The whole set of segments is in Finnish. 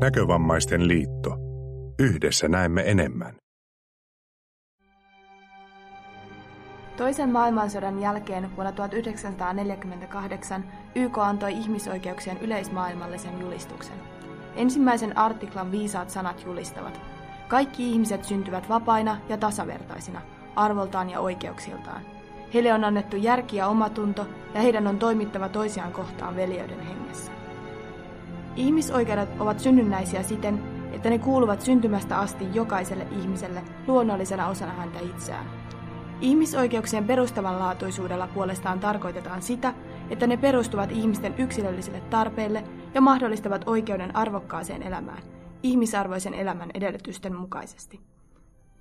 Näkövammaisten liitto. Yhdessä näemme enemmän. Toisen maailmansodan jälkeen vuonna 1948 YK antoi ihmisoikeuksien yleismaailmallisen julistuksen. Ensimmäisen artiklan viisaat sanat julistavat. Kaikki ihmiset syntyvät vapaina ja tasavertaisina, arvoltaan ja oikeuksiltaan. Heille on annettu järki ja omatunto, ja heidän on toimittava toisiaan kohtaan veljeyden hengessä. Ihmisoikeudet ovat synnynnäisiä siten, että ne kuuluvat syntymästä asti jokaiselle ihmiselle luonnollisena osana häntä itseään. Ihmisoikeuksien perustavanlaatuisuudella puolestaan tarkoitetaan sitä, että ne perustuvat ihmisten yksilöllisille tarpeille ja mahdollistavat oikeuden arvokkaaseen elämään, ihmisarvoisen elämän edellytysten mukaisesti.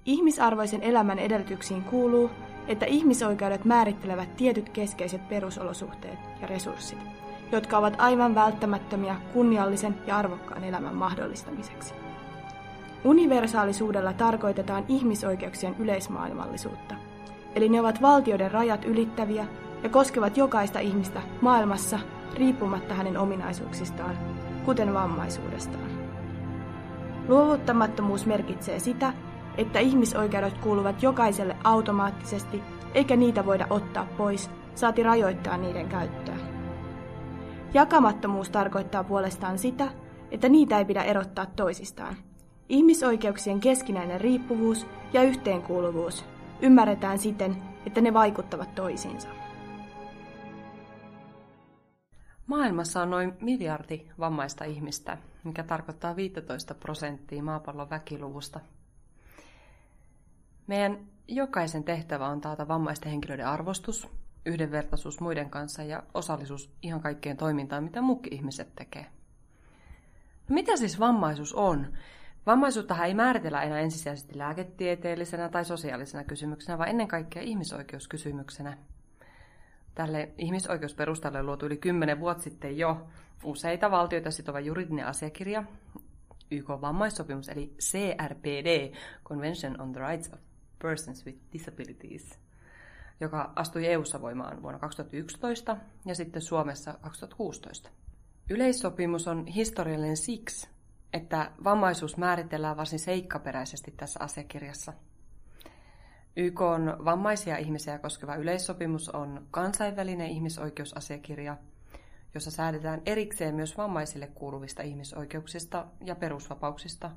Ihmisarvoisen elämän edellytyksiin kuuluu, että ihmisoikeudet määrittelevät tietyt keskeiset perusolosuhteet ja resurssit, jotka ovat aivan välttämättömiä kunniallisen ja arvokkaan elämän mahdollistamiseksi. Universaalisuudella tarkoitetaan ihmisoikeuksien yleismaailmallisuutta, eli ne ovat valtioiden rajat ylittäviä ja koskevat jokaista ihmistä maailmassa riippumatta hänen ominaisuuksistaan, kuten vammaisuudestaan. Luovuttamattomuus merkitsee sitä, että ihmisoikeudet kuuluvat jokaiselle automaattisesti, eikä niitä voida ottaa pois, saati rajoittaa niiden käyttöä. Jakamattomuus tarkoittaa puolestaan sitä, että niitä ei pidä erottaa toisistaan. Ihmisoikeuksien keskinäinen riippuvuus ja yhteenkuuluvuus ymmärretään siten, että ne vaikuttavat toisiinsa. Maailmassa on noin miljardi vammaista ihmistä, mikä tarkoittaa 15 prosenttia maapallon väkiluvusta. Meidän jokaisen tehtävä on taata vammaisten henkilöiden arvostus, yhdenvertaisuus muiden kanssa ja osallisuus ihan kaikkeen toimintaan, mitä muutkin ihmiset tekee. No mitä siis vammaisuus on? Vammaisuutta ei määritellä enää ensisijaisesti lääketieteellisenä tai sosiaalisena kysymyksenä, vaan ennen kaikkea ihmisoikeuskysymyksenä. Tälle ihmisoikeusperustalle luotu yli kymmenen vuotta sitten jo useita valtioita sitova juridinen asiakirja, YK vammaissopimus eli CRPD, Convention on the Rights of Persons with Disabilities, joka astui EU-ssa voimaan vuonna 2011 ja sitten Suomessa 2016. Yleissopimus on historiallinen siksi, että vammaisuus määritellään varsin seikkaperäisesti tässä asiakirjassa. YK on vammaisia ihmisiä koskeva yleissopimus on kansainvälinen ihmisoikeusasiakirja, jossa säädetään erikseen myös vammaisille kuuluvista ihmisoikeuksista ja perusvapauksista,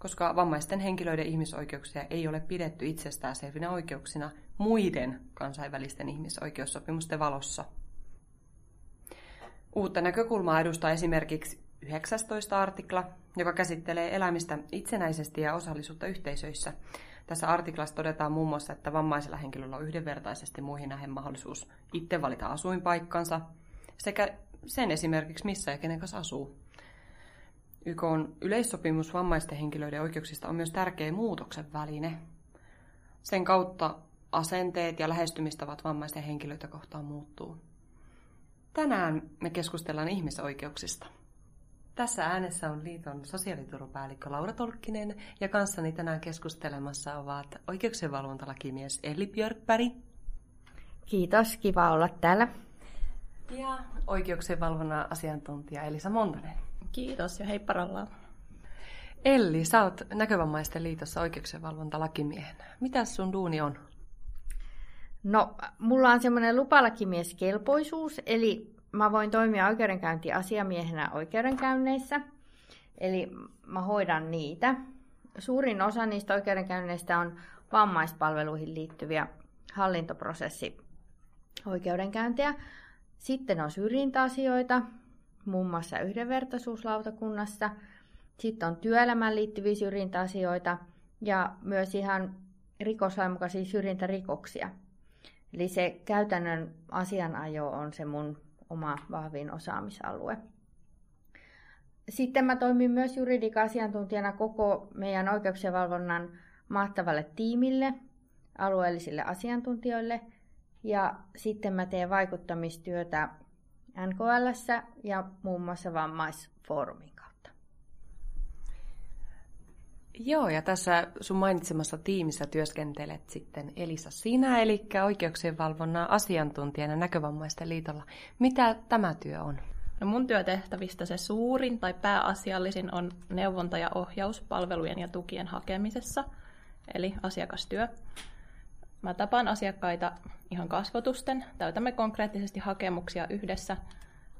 koska vammaisten henkilöiden ihmisoikeuksia ei ole pidetty itsestäänselvinä oikeuksina muiden kansainvälisten ihmisoikeussopimusten valossa. Uutta näkökulmaa edustaa esimerkiksi 19 artikla, joka käsittelee elämistä itsenäisesti ja osallisuutta yhteisöissä. Tässä artiklassa todetaan muun muassa, että vammaisella henkilöllä on yhdenvertaisesti muihin nähen mahdollisuus itse valita asuinpaikkansa sekä sen esimerkiksi missä ja kenen kanssa asuu. YK on yleissopimus vammaisten henkilöiden oikeuksista on myös tärkeä muutoksen väline. Sen kautta asenteet ja lähestymistavat vammaisten henkilöitä kohtaan muuttuu. Tänään me keskustellaan ihmisoikeuksista. Tässä äänessä on liiton sosiaaliturvapäällikkö Laura Tolkkinen ja kanssani tänään keskustelemassa ovat oikeuksien valvontalakimies Elli Björkberg. Kiitos, kiva olla täällä. Ja oikeuksien valvonnan asiantuntija Elisa Montanen. Kiitos ja hei parallaan. Elli, sä oot Näkövammaisten liitossa oikeuksien valvontalakimiehenä. Mitä sun duuni on? No, mulla on semmoinen lupalakimieskelpoisuus, eli mä voin toimia oikeudenkäyntiasiamiehenä oikeudenkäynneissä, eli mä hoidan niitä. Suurin osa niistä oikeudenkäynneistä on vammaispalveluihin liittyviä hallintoprosessi oikeudenkäyntiä. Sitten on syrjintäasioita, muun muassa yhdenvertaisuuslautakunnassa. Sitten on työelämään liittyviä syrjintäasioita ja myös ihan rikoslain mukaisia syrjintärikoksia. Eli se käytännön asianajo on se mun oma vahvin osaamisalue. Sitten mä toimin myös juridika-asiantuntijana koko meidän oikeuksien valvonnan mahtavalle tiimille, alueellisille asiantuntijoille ja sitten mä teen vaikuttamistyötä NKL ja muun muassa vammaisfoorumin kautta. Joo, ja tässä sun mainitsemassa tiimissä työskentelet sitten Elisa sinä, eli oikeuksien valvonnan asiantuntijana Näkövammaisten liitolla. Mitä tämä työ on? No mun työtehtävistä se suurin tai pääasiallisin on neuvonta ja ohjaus palvelujen ja tukien hakemisessa, eli asiakastyö. Mä tapaan asiakkaita ihan kasvotusten, täytämme konkreettisesti hakemuksia yhdessä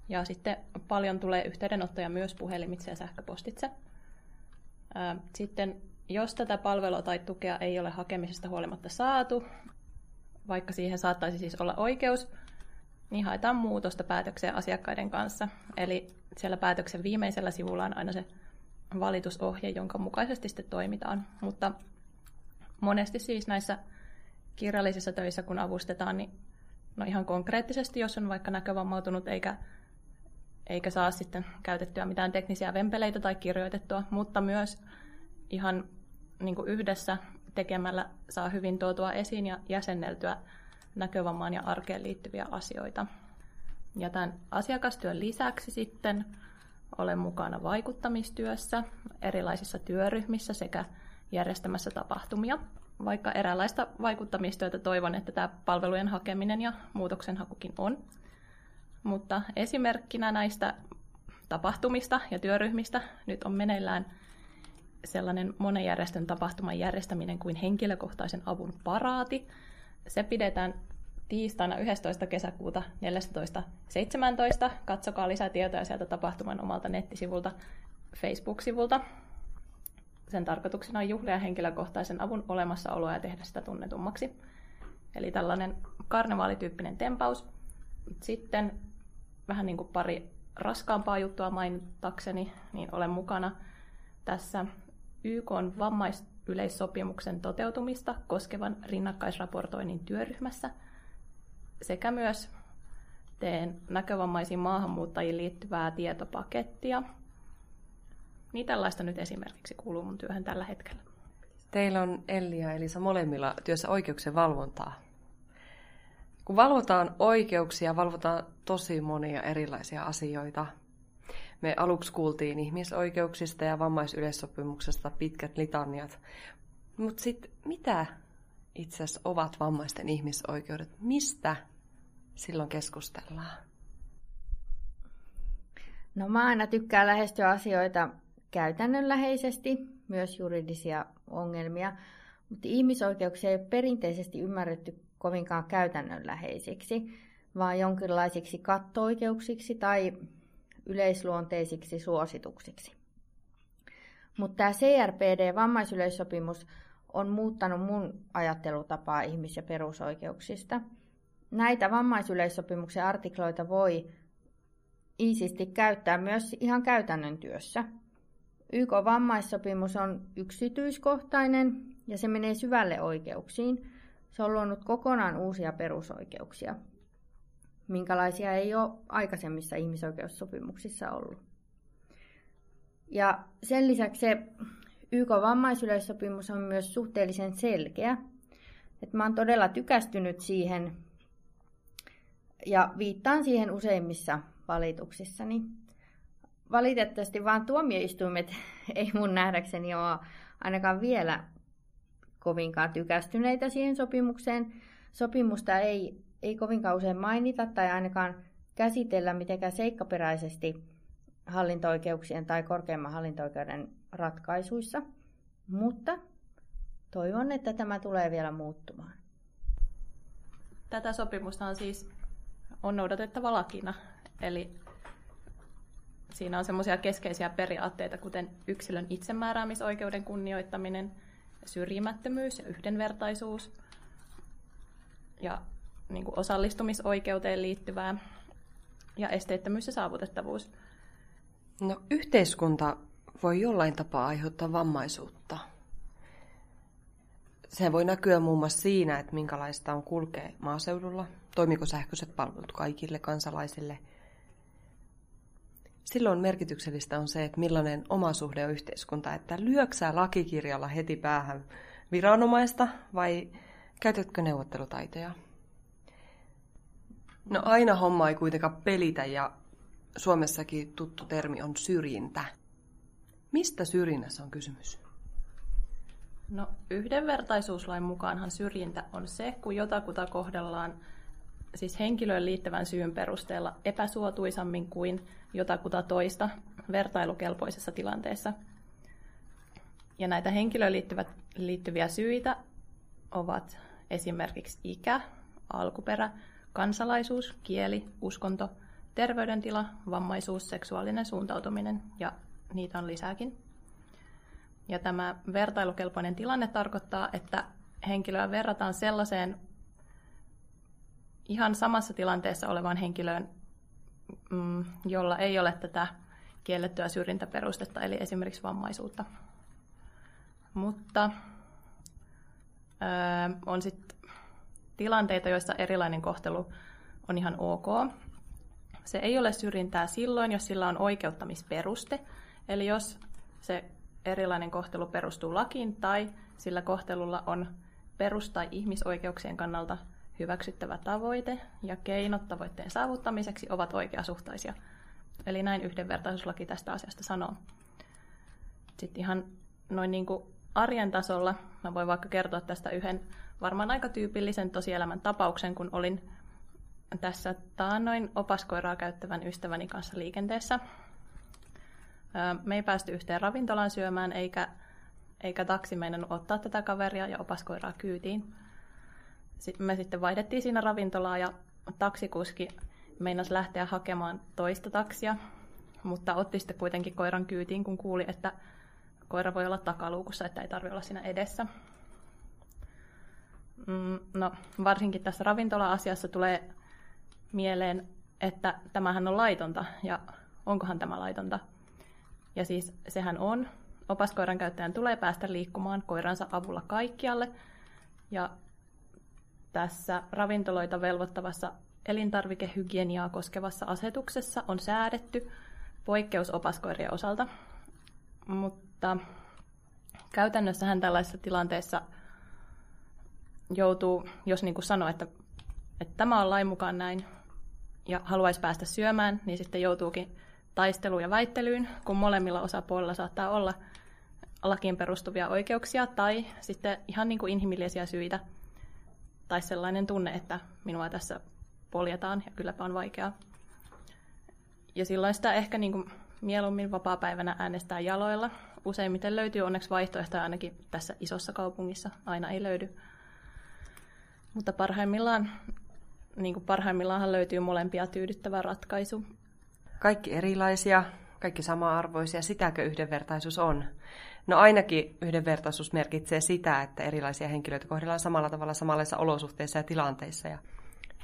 ja sitten paljon tulee yhteydenottoja myös puhelimitse ja sähköpostitse. Sitten jos tätä palvelua tai tukea ei ole hakemisesta huolimatta saatu, vaikka siihen saattaisi siis olla oikeus, niin haetaan muutosta päätökseen asiakkaiden kanssa. Eli siellä päätöksen viimeisellä sivulla on aina se valitusohje, jonka mukaisesti sitten toimitaan. Mutta monesti siis näissä kirjallisissa töissä, kun avustetaan, niin no ihan konkreettisesti, jos on vaikka näkövammautunut eikä, eikä saa sitten käytettyä mitään teknisiä vempeleitä tai kirjoitettua, mutta myös ihan niin yhdessä tekemällä saa hyvin tuotua esiin ja jäsenneltyä näkövammaan ja arkeen liittyviä asioita. Ja tämän asiakastyön lisäksi sitten olen mukana vaikuttamistyössä, erilaisissa työryhmissä sekä järjestämässä tapahtumia. Vaikka eräänlaista vaikuttamistyötä toivon, että tämä palvelujen hakeminen ja muutoksenhakukin on. Mutta esimerkkinä näistä tapahtumista ja työryhmistä nyt on meneillään sellainen monen järjestön tapahtuman järjestäminen kuin henkilökohtaisen avun paraati. Se pidetään tiistaina 11. kesäkuuta 14.17. Katsokaa lisätietoja sieltä tapahtuman omalta nettisivulta Facebook-sivulta. Sen tarkoituksena on juhlia henkilökohtaisen avun olemassaoloa ja tehdä sitä tunnetummaksi. Eli tällainen karnevaalityyppinen tempaus. Sitten vähän niin kuin pari raskaampaa juttua mainitakseni, niin olen mukana tässä YK on vammaisyleissopimuksen toteutumista koskevan rinnakkaisraportoinnin työryhmässä sekä myös teen näkövammaisiin maahanmuuttajiin liittyvää tietopakettia. Niin tällaista nyt esimerkiksi kuuluu mun työhön tällä hetkellä. Teillä on Elli ja Elisa molemmilla työssä oikeuksien valvontaa. Kun valvotaan oikeuksia, valvotaan tosi monia erilaisia asioita – me aluksi kuultiin ihmisoikeuksista ja vammaisyleissopimuksesta pitkät litaniat. Mutta sitten mitä itse asiassa ovat vammaisten ihmisoikeudet? Mistä silloin keskustellaan? No mä aina tykkään lähestyä asioita käytännönläheisesti, myös juridisia ongelmia, mutta ihmisoikeuksia ei ole perinteisesti ymmärretty kovinkaan käytännönläheisiksi, vaan jonkinlaisiksi katto-oikeuksiksi tai yleisluonteisiksi suosituksiksi. Mutta tämä CRPD-vammaisyleissopimus on muuttanut mun ajattelutapaa ihmis- ja perusoikeuksista. Näitä vammaisyleissopimuksen artikloita voi iisisti käyttää myös ihan käytännön työssä. YK-vammaissopimus on yksityiskohtainen ja se menee syvälle oikeuksiin. Se on luonut kokonaan uusia perusoikeuksia minkälaisia ei ole aikaisemmissa ihmisoikeussopimuksissa ollut. Ja sen lisäksi se YK-vammaisyleissopimus on myös suhteellisen selkeä. Et mä oon todella tykästynyt siihen ja viittaan siihen useimmissa valituksissani. Valitettavasti vaan tuomioistuimet ei mun nähdäkseni ole ainakaan vielä kovinkaan tykästyneitä siihen sopimukseen. Sopimusta ei ei kovinkaan usein mainita tai ainakaan käsitellä mitenkään seikkaperäisesti hallinto-oikeuksien tai korkeimman hallinto-oikeuden ratkaisuissa, mutta toivon, että tämä tulee vielä muuttumaan. Tätä sopimusta on siis on noudatettava lakina, eli siinä on semmoisia keskeisiä periaatteita, kuten yksilön itsemääräämisoikeuden kunnioittaminen, syrjimättömyys ja yhdenvertaisuus, ja niin kuin osallistumisoikeuteen liittyvää ja esteettömyys ja saavutettavuus. No, yhteiskunta voi jollain tapaa aiheuttaa vammaisuutta. Se voi näkyä muun muassa siinä, että minkälaista on kulkea maaseudulla, toimiko sähköiset palvelut kaikille kansalaisille. Silloin merkityksellistä on se, että millainen oma suhde on yhteiskunta, että lyöksää lakikirjalla heti päähän viranomaista vai käytätkö neuvottelutaitoja? No aina homma ei kuitenkaan pelitä ja Suomessakin tuttu termi on syrjintä. Mistä syrjinnässä on kysymys? No yhdenvertaisuuslain mukaanhan syrjintä on se, kun jotakuta kohdellaan siis henkilöön liittävän syyn perusteella epäsuotuisammin kuin jotakuta toista vertailukelpoisessa tilanteessa. Ja näitä henkilöön liittyvät, liittyviä syitä ovat esimerkiksi ikä, alkuperä, kansalaisuus, kieli, uskonto, terveydentila, vammaisuus, seksuaalinen suuntautuminen ja niitä on lisääkin. Ja tämä vertailukelpoinen tilanne tarkoittaa, että henkilöä verrataan sellaiseen ihan samassa tilanteessa olevaan henkilöön, mm, jolla ei ole tätä kiellettyä syrjintäperustetta, eli esimerkiksi vammaisuutta. Mutta öö, on sitten tilanteita, joissa erilainen kohtelu on ihan ok. Se ei ole syrjintää silloin, jos sillä on oikeuttamisperuste, eli jos se erilainen kohtelu perustuu lakiin tai sillä kohtelulla on perus- tai ihmisoikeuksien kannalta hyväksyttävä tavoite ja keinot tavoitteen saavuttamiseksi ovat oikeasuhtaisia. Eli näin yhdenvertaisuuslaki tästä asiasta sanoo. Sitten ihan noin niin kuin arjen tasolla mä voin vaikka kertoa tästä yhden varmaan aika tyypillisen tosielämän tapauksen, kun olin tässä taannoin opaskoiraa käyttävän ystäväni kanssa liikenteessä. Me ei päästy yhteen ravintolaan syömään, eikä, eikä taksi meinannut ottaa tätä kaveria ja opaskoiraa kyytiin. Me sitten vaihdettiin siinä ravintolaa ja taksikuski meinasi lähteä hakemaan toista taksia, mutta otti sitten kuitenkin koiran kyytiin, kun kuuli, että koira voi olla takaluukussa, että ei tarvitse olla siinä edessä. Mm, no, varsinkin tässä ravintola-asiassa tulee mieleen, että tämähän on laitonta, ja onkohan tämä laitonta. Ja siis sehän on. Opaskoiran käyttäjän tulee päästä liikkumaan koiransa avulla kaikkialle, ja tässä ravintoloita velvoittavassa elintarvikehygieniaa koskevassa asetuksessa on säädetty poikkeus opaskoirien osalta, mutta käytännössähän tällaisessa tilanteessa joutuu, jos niin kuin sanoo, että, että tämä on lain mukaan näin ja haluaisi päästä syömään, niin sitten joutuukin taisteluun ja väittelyyn, kun molemmilla osapuolilla saattaa olla lakiin perustuvia oikeuksia tai sitten ihan niin kuin inhimillisiä syitä tai sellainen tunne, että minua tässä poljetaan ja kylläpä on vaikeaa. Ja silloin sitä ehkä niin kuin mieluummin vapaa-päivänä äänestää jaloilla. Useimmiten löytyy onneksi vaihtoehtoja ainakin tässä isossa kaupungissa. Aina ei löydy. Mutta parhaimmillaan, niin kuin parhaimmillaan löytyy molempia tyydyttävä ratkaisu. Kaikki erilaisia, kaikki sama-arvoisia, sitäkö yhdenvertaisuus on? No ainakin yhdenvertaisuus merkitsee sitä, että erilaisia henkilöitä kohdellaan samalla tavalla samanlaisissa olosuhteissa ja tilanteissa. Ja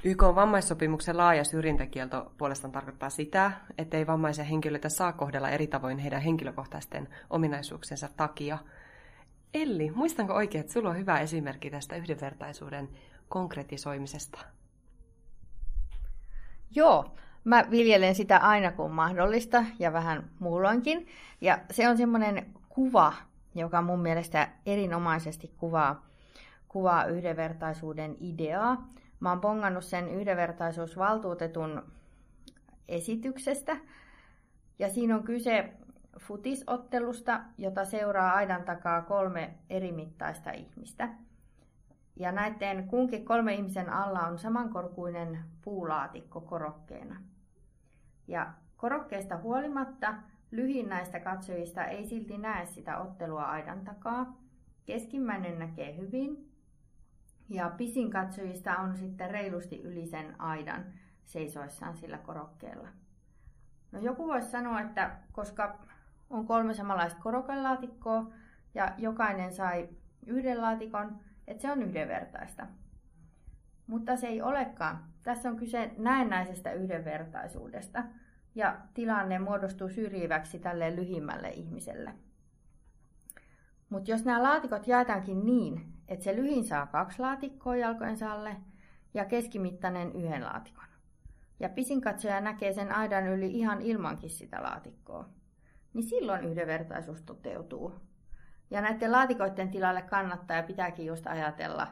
YK on vammaissopimuksen laaja syrjintäkielto puolestaan tarkoittaa sitä, että ei vammaisia henkilöitä saa kohdella eri tavoin heidän henkilökohtaisten ominaisuuksensa takia. Elli, muistanko oikein, että sulla on hyvä esimerkki tästä yhdenvertaisuuden konkretisoimisesta? Joo, mä viljelen sitä aina kun mahdollista ja vähän muulloinkin. Ja se on semmoinen kuva, joka mun mielestä erinomaisesti kuvaa, kuvaa yhdenvertaisuuden ideaa. Mä oon bongannut sen yhdenvertaisuusvaltuutetun esityksestä. Ja siinä on kyse futisottelusta, jota seuraa aidan takaa kolme eri mittaista ihmistä. Ja näiden kunkin kolme ihmisen alla on samankorkuinen puulaatikko korokkeena. Ja korokkeesta huolimatta lyhin näistä katsojista ei silti näe sitä ottelua aidan takaa. Keskimmäinen näkee hyvin ja pisin katsojista on sitten reilusti yli sen aidan seisoissaan sillä korokkeella. No joku voisi sanoa, että koska on kolme samanlaista korokelaatikkoa ja jokainen sai yhden laatikon, että se on yhdenvertaista. Mutta se ei olekaan. Tässä on kyse näennäisestä yhdenvertaisuudesta ja tilanne muodostuu syrjiväksi tälle lyhimmälle ihmiselle. Mutta jos nämä laatikot jaetaankin niin, että se lyhin saa kaksi laatikkoa jalkojensa alle ja keskimittainen yhden laatikon. Ja pisin katsoja näkee sen aidan yli ihan ilmankin sitä laatikkoa. Niin silloin yhdenvertaisuus toteutuu. Ja näiden laatikoiden tilalle kannattaa ja pitääkin just ajatella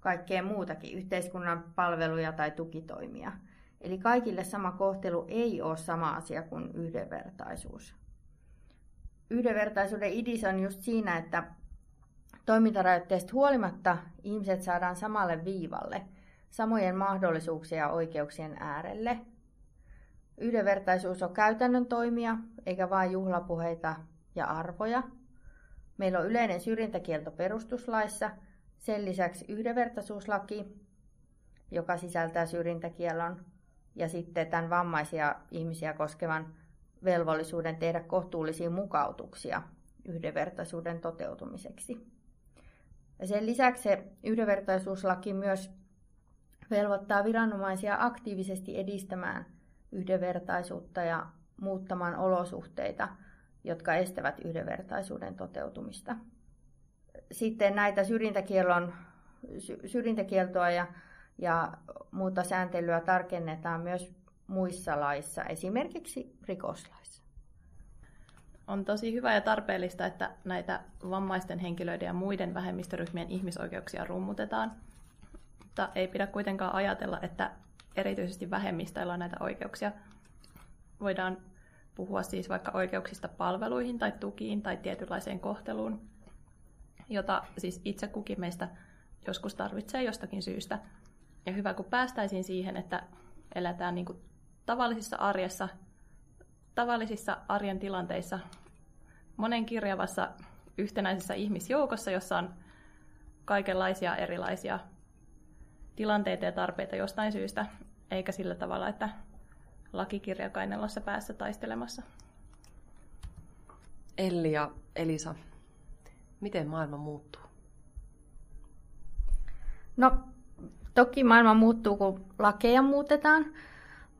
kaikkea muutakin, yhteiskunnan palveluja tai tukitoimia. Eli kaikille sama kohtelu ei ole sama asia kuin yhdenvertaisuus. Yhdenvertaisuuden idis on just siinä, että toimintarajoitteesta huolimatta ihmiset saadaan samalle viivalle. samojen mahdollisuuksien ja oikeuksien äärelle. Yhdenvertaisuus on käytännön toimia, eikä vain juhlapuheita ja arvoja. Meillä on yleinen syrjintäkielto perustuslaissa, sen lisäksi yhdenvertaisuuslaki, joka sisältää syrjintäkielon, ja sitten tämän vammaisia ihmisiä koskevan velvollisuuden tehdä kohtuullisia mukautuksia yhdenvertaisuuden toteutumiseksi. Ja sen lisäksi se yhdenvertaisuuslaki myös velvoittaa viranomaisia aktiivisesti edistämään yhdenvertaisuutta ja muuttamaan olosuhteita, jotka estävät yhdenvertaisuuden toteutumista. Sitten näitä syrjintäkieltoa ja, ja muuta sääntelyä tarkennetaan myös muissa laissa, esimerkiksi rikoslaissa. On tosi hyvä ja tarpeellista, että näitä vammaisten henkilöiden ja muiden vähemmistöryhmien ihmisoikeuksia rummutetaan. Mutta ei pidä kuitenkaan ajatella, että erityisesti vähemmistöillä on näitä oikeuksia. Voidaan puhua siis vaikka oikeuksista palveluihin tai tukiin tai tietynlaiseen kohteluun, jota siis itse kukin meistä joskus tarvitsee jostakin syystä. Ja hyvä, kun päästäisiin siihen, että eletään niin kuin tavallisissa arjessa, tavallisissa arjen tilanteissa, monen kirjavassa yhtenäisessä ihmisjoukossa, jossa on kaikenlaisia erilaisia tilanteita ja tarpeita jostain syystä, eikä sillä tavalla, että lakikirja kainalossa päässä taistelemassa. Elli ja Elisa, miten maailma muuttuu? No, toki maailma muuttuu, kun lakeja muutetaan,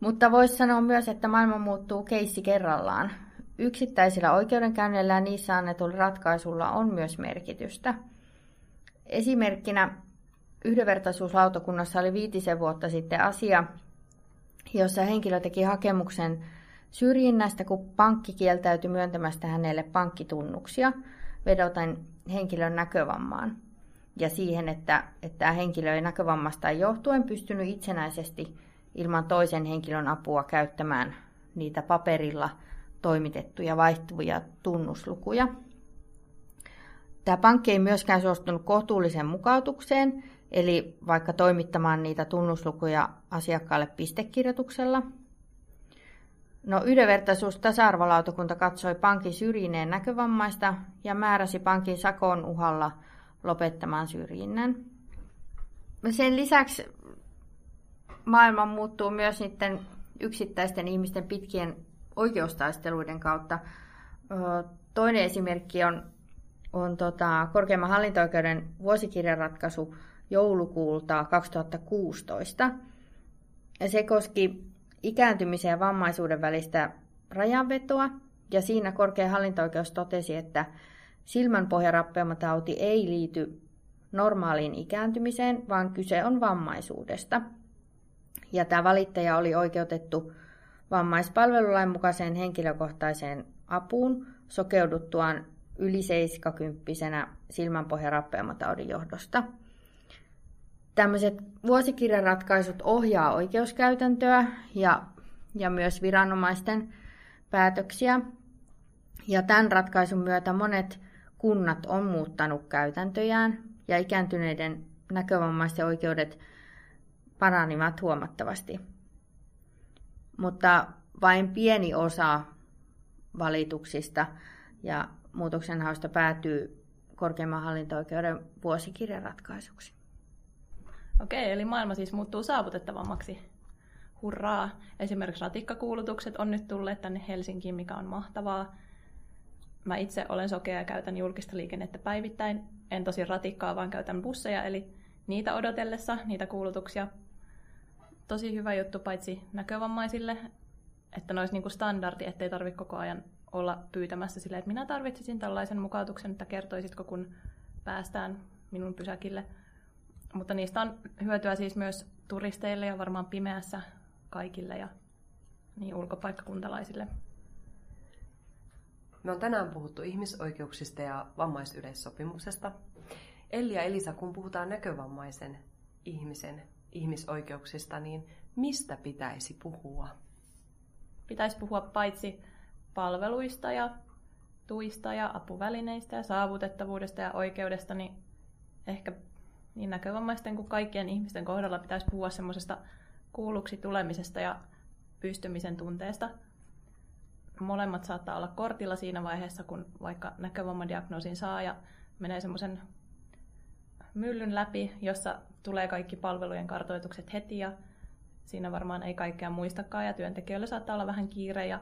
mutta voisi sanoa myös, että maailma muuttuu keissi kerrallaan. Yksittäisillä oikeudenkäynneillä ja niissä annetulla ratkaisulla on myös merkitystä. Esimerkkinä yhdenvertaisuuslautakunnassa oli viitisen vuotta sitten asia, jossa henkilö teki hakemuksen syrjinnästä, kun pankki kieltäytyi myöntämästä hänelle pankkitunnuksia vedoten henkilön näkövammaan ja siihen, että, että henkilö ei näkövammasta johtuen pystynyt itsenäisesti ilman toisen henkilön apua käyttämään niitä paperilla toimitettuja vaihtuvia tunnuslukuja. Tämä pankki ei myöskään suostunut kohtuulliseen mukautukseen, eli vaikka toimittamaan niitä tunnuslukuja asiakkaalle pistekirjoituksella. No, yhdenvertaisuus tasa-arvolautakunta katsoi pankin syrjineen näkövammaista ja määräsi pankin sakon uhalla lopettamaan syrjinnän. Sen lisäksi maailma muuttuu myös niiden yksittäisten ihmisten pitkien oikeustaisteluiden kautta. Toinen esimerkki on, on tota, korkeimman hallinto-oikeuden vuosikirjaratkaisu joulukuulta 2016. Ja se koski ikääntymisen ja vammaisuuden välistä rajanvetoa, ja siinä korkein hallinto-oikeus totesi, että silmänpohjarappeamatauti ei liity normaaliin ikääntymiseen, vaan kyse on vammaisuudesta. Ja tämä valittaja oli oikeutettu vammaispalvelulain mukaiseen henkilökohtaiseen apuun sokeuduttuaan yli 70 silmänpohjarappeamataudin johdosta. Tämmöiset vuosikirjaratkaisut ohjaa oikeuskäytäntöä ja, ja myös viranomaisten päätöksiä. Ja tämän ratkaisun myötä monet kunnat on muuttanut käytäntöjään ja ikääntyneiden näkövammaisten oikeudet paranivat huomattavasti. Mutta vain pieni osa valituksista ja muutoksenhausta päätyy korkeimman hallinto-oikeuden vuosikirjaratkaisuksi. Okei, eli maailma siis muuttuu saavutettavammaksi. Hurraa! Esimerkiksi ratikkakuulutukset on nyt tulleet tänne Helsinkiin, mikä on mahtavaa. Mä itse olen sokea ja käytän julkista liikennettä päivittäin. En tosi ratikkaa, vaan käytän busseja, eli niitä odotellessa, niitä kuulutuksia. Tosi hyvä juttu paitsi näkövammaisille, että ne olisi niin kuin standardi, ettei tarvitse koko ajan olla pyytämässä silleen, että minä tarvitsisin tällaisen mukautuksen, että kertoisitko, kun päästään minun pysäkille. Mutta niistä on hyötyä siis myös turisteille ja varmaan pimeässä kaikille ja niin ulkopaikkakuntalaisille. Me on tänään puhuttu ihmisoikeuksista ja vammaisyleissopimuksesta. Elli ja Elisa, kun puhutaan näkövammaisen ihmisen ihmisoikeuksista, niin mistä pitäisi puhua? Pitäisi puhua paitsi palveluista ja tuista ja apuvälineistä ja saavutettavuudesta ja oikeudesta, niin ehkä niin näkövammaisten kuin kaikkien ihmisten kohdalla pitäisi puhua semmoisesta kuulluksi tulemisesta ja pystymisen tunteesta. Molemmat saattaa olla kortilla siinä vaiheessa, kun vaikka näkövammadiagnoosin saa ja menee semmoisen myllyn läpi, jossa tulee kaikki palvelujen kartoitukset heti ja siinä varmaan ei kaikkea muistakaan ja työntekijöillä saattaa olla vähän kiire ja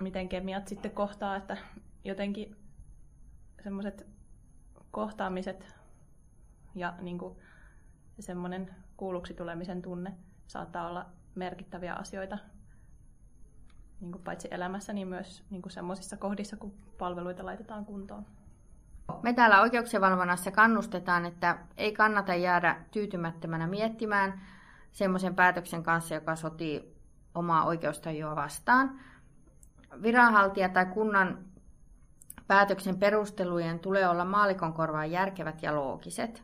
miten kemiat sitten kohtaa, että jotenkin semmoiset kohtaamiset ja niin kuin semmoinen kuulluksi tulemisen tunne saattaa olla merkittäviä asioita niin kuin paitsi elämässä, niin myös niin kuin semmoisissa kohdissa, kun palveluita laitetaan kuntoon. Me täällä oikeuksien valvonnassa kannustetaan, että ei kannata jäädä tyytymättömänä miettimään semmoisen päätöksen kanssa, joka sotii omaa oikeustajua vastaan. Viranhaltija tai kunnan päätöksen perustelujen tulee olla maalikon korvaan järkevät ja loogiset.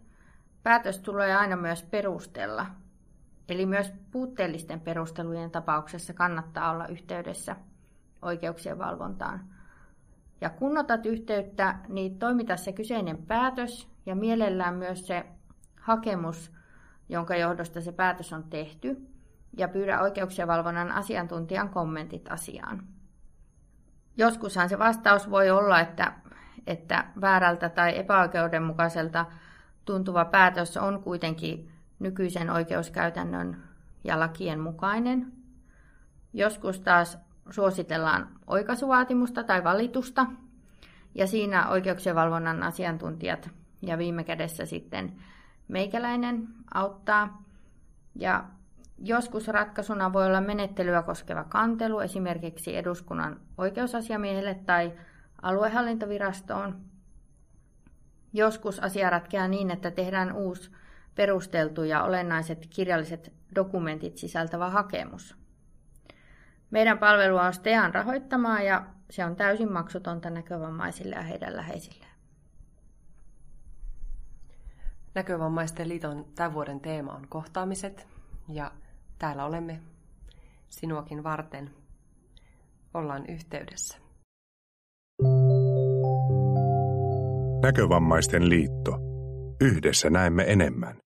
Päätös tulee aina myös perustella. Eli myös puutteellisten perustelujen tapauksessa kannattaa olla yhteydessä oikeuksien valvontaan. Ja kun otat yhteyttä, niin toimita se kyseinen päätös ja mielellään myös se hakemus, jonka johdosta se päätös on tehty, ja pyydä oikeuksien valvonnan asiantuntijan kommentit asiaan. Joskushan se vastaus voi olla, että, että väärältä tai epäoikeudenmukaiselta tuntuva päätös on kuitenkin nykyisen oikeuskäytännön ja lakien mukainen. Joskus taas suositellaan oikaisuvaatimusta tai valitusta, ja siinä oikeuksien valvonnan asiantuntijat ja viime kädessä sitten meikäläinen auttaa. Ja joskus ratkaisuna voi olla menettelyä koskeva kantelu esimerkiksi eduskunnan oikeusasiamiehelle tai aluehallintovirastoon. Joskus asia ratkeaa niin, että tehdään uusi perusteltu ja olennaiset kirjalliset dokumentit sisältävä hakemus. Meidän palvelu on STEAN rahoittamaa ja se on täysin maksutonta näkövammaisille ja heidän läheisilleen. Näkövammaisten liiton tämän vuoden teema on kohtaamiset ja täällä olemme sinuakin varten. Ollaan yhteydessä. Näkövammaisten liitto. Yhdessä näemme enemmän.